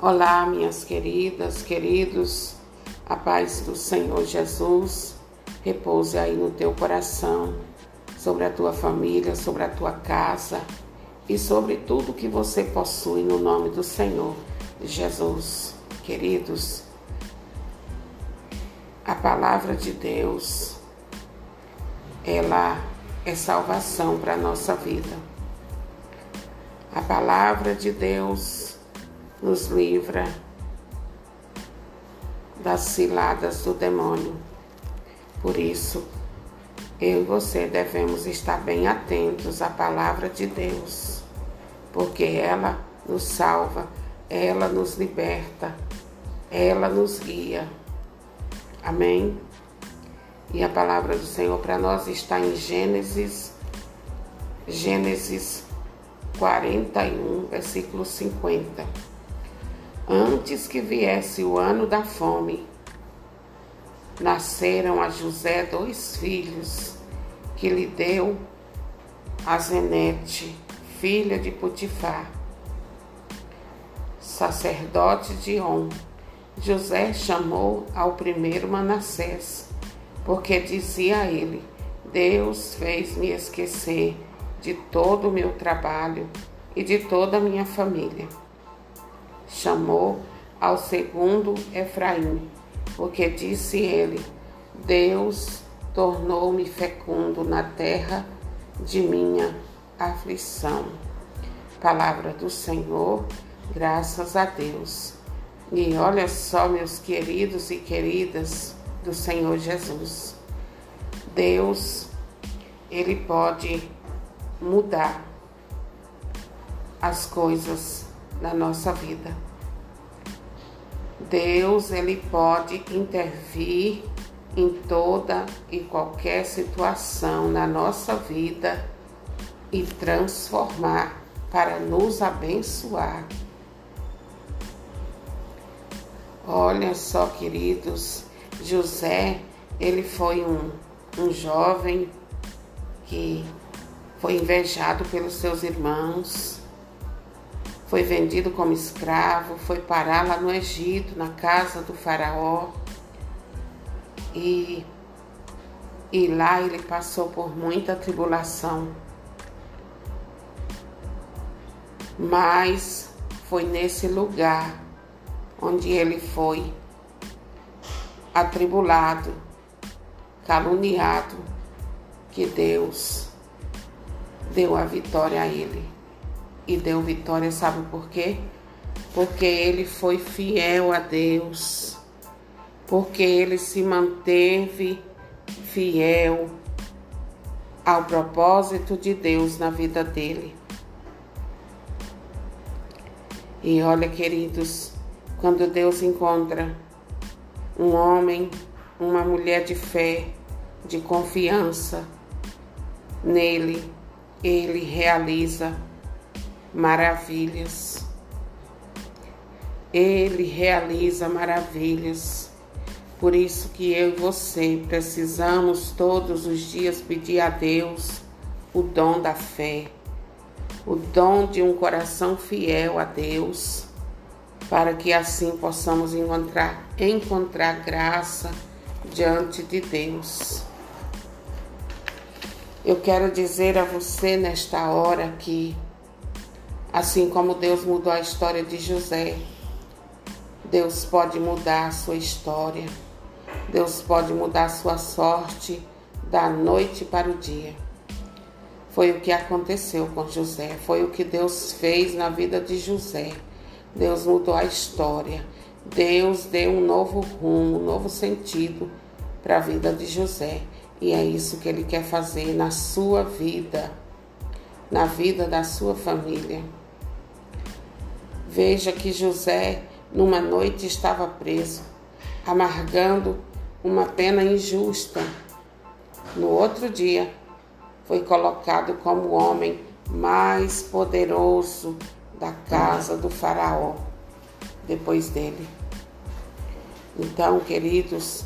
Olá, minhas queridas, queridos, a paz do Senhor Jesus repouse aí no teu coração, sobre a tua família, sobre a tua casa e sobre tudo que você possui no nome do Senhor Jesus. Queridos, a palavra de Deus, ela é salvação para a nossa vida. A palavra de Deus nos livra das ciladas do demônio. Por isso, eu e você devemos estar bem atentos à palavra de Deus, porque ela nos salva, ela nos liberta, ela nos guia. Amém? E a palavra do Senhor para nós está em Gênesis, Gênesis 41, versículo 50 antes que viesse o ano da fome, nasceram a José dois filhos, que lhe deu a Zenete, filha de Putifar, sacerdote de On. José chamou ao primeiro Manassés, porque dizia a ele: Deus fez-me esquecer de todo o meu trabalho e de toda a minha família chamou ao segundo Efraim, porque disse ele: Deus tornou-me fecundo na terra de minha aflição. Palavra do Senhor, graças a Deus. E olha só, meus queridos e queridas do Senhor Jesus. Deus, Ele pode mudar as coisas na nossa vida. Deus ele pode intervir em toda e qualquer situação na nossa vida e transformar para nos abençoar. Olha só, queridos, José, ele foi um, um jovem que foi invejado pelos seus irmãos, foi vendido como escravo, foi parar lá no Egito, na casa do faraó. E, e lá ele passou por muita tribulação. Mas foi nesse lugar onde ele foi atribulado, caluniado, que Deus deu a vitória a ele e deu vitória, sabe por quê? Porque ele foi fiel a Deus, porque ele se manteve fiel ao propósito de Deus na vida dele. E olha, queridos, quando Deus encontra um homem, uma mulher de fé, de confiança nele, ele realiza maravilhas. Ele realiza maravilhas. Por isso que eu e você precisamos todos os dias pedir a Deus o dom da fé, o dom de um coração fiel a Deus, para que assim possamos encontrar encontrar graça diante de Deus. Eu quero dizer a você nesta hora que Assim como Deus mudou a história de José, Deus pode mudar a sua história. Deus pode mudar a sua sorte da noite para o dia. Foi o que aconteceu com José, foi o que Deus fez na vida de José. Deus mudou a história. Deus deu um novo rumo, um novo sentido para a vida de José. E é isso que ele quer fazer na sua vida, na vida da sua família. Veja que José, numa noite, estava preso, amargando uma pena injusta. No outro dia, foi colocado como o homem mais poderoso da casa do Faraó, depois dele. Então, queridos,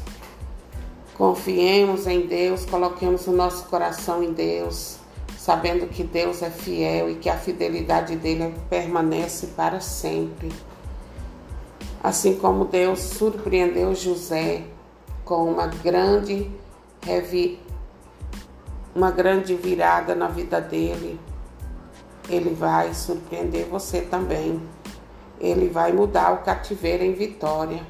confiemos em Deus, coloquemos o nosso coração em Deus sabendo que Deus é fiel e que a fidelidade dele permanece para sempre. Assim como Deus surpreendeu José com uma grande uma grande virada na vida dele, ele vai surpreender você também. Ele vai mudar o cativeiro em vitória.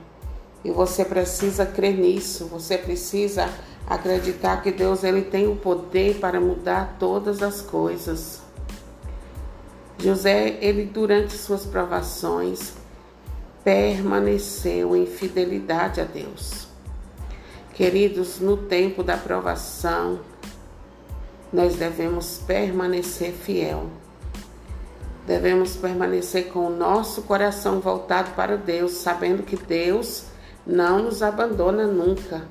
E você precisa crer nisso, você precisa acreditar que Deus ele tem o poder para mudar todas as coisas. José, ele durante suas provações permaneceu em fidelidade a Deus. Queridos, no tempo da provação, nós devemos permanecer fiel. Devemos permanecer com o nosso coração voltado para Deus, sabendo que Deus não nos abandona nunca.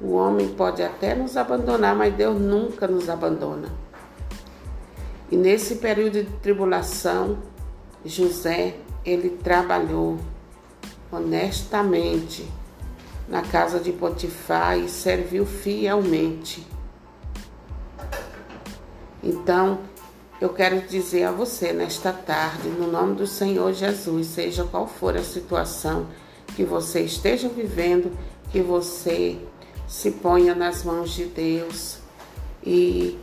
O homem pode até nos abandonar, mas Deus nunca nos abandona. E nesse período de tribulação, José, ele trabalhou honestamente na casa de Potifar e serviu fielmente. Então, eu quero dizer a você nesta tarde, no nome do Senhor Jesus, seja qual for a situação que você esteja vivendo, que você se ponha nas mãos de Deus e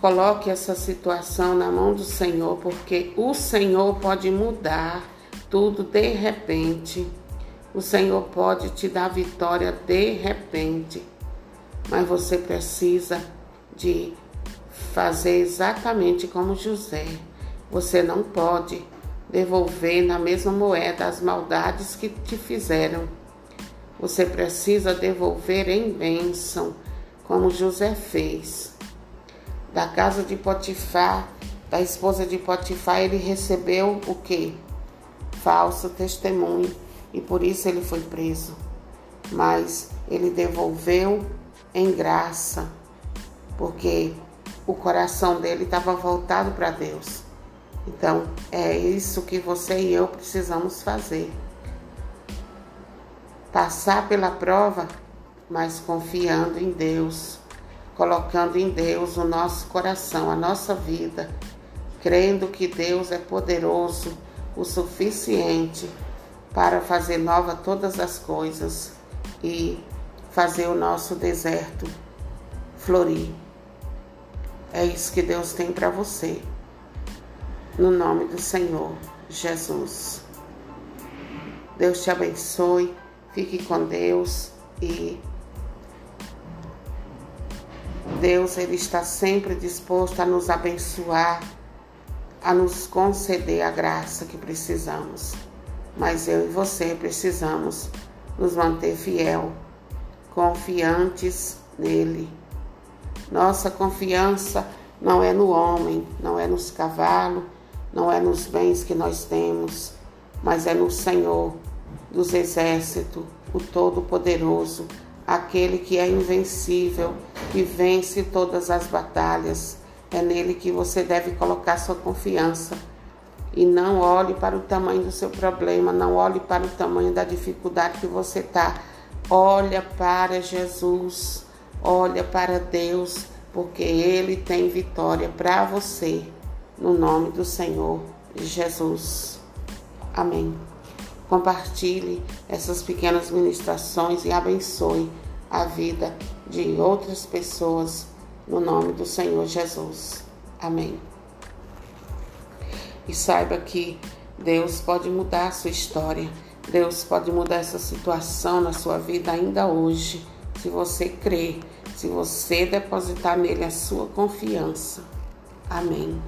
coloque essa situação na mão do Senhor, porque o Senhor pode mudar tudo de repente. O Senhor pode te dar vitória de repente, mas você precisa de fazer exatamente como José. Você não pode devolver na mesma moeda as maldades que te fizeram. Você precisa devolver em bênção, como José fez. Da casa de Potifar, da esposa de Potifar, ele recebeu o que? Falso testemunho e por isso ele foi preso. Mas ele devolveu em graça, porque o coração dele estava voltado para Deus. Então, é isso que você e eu precisamos fazer. Passar pela prova, mas confiando em Deus, colocando em Deus o nosso coração, a nossa vida, crendo que Deus é poderoso o suficiente para fazer nova todas as coisas e fazer o nosso deserto florir. É isso que Deus tem para você. No nome do Senhor Jesus. Deus te abençoe. Fique com Deus e Deus ele está sempre disposto a nos abençoar, a nos conceder a graça que precisamos. Mas eu e você precisamos nos manter fiel, confiantes nele nossa confiança não é no homem, não é nos cavalos, não é nos bens que nós temos, mas é no Senhor dos exércitos, o Todo-Poderoso, aquele que é invencível, que vence todas as batalhas. É nele que você deve colocar sua confiança. E não olhe para o tamanho do seu problema, não olhe para o tamanho da dificuldade que você está. Olha para Jesus Olha para Deus, porque Ele tem vitória para você, no nome do Senhor Jesus. Amém. Compartilhe essas pequenas ministrações e abençoe a vida de outras pessoas, no nome do Senhor Jesus. Amém. E saiba que Deus pode mudar a sua história. Deus pode mudar essa situação na sua vida ainda hoje se você crer, se você depositar nele a sua confiança. Amém.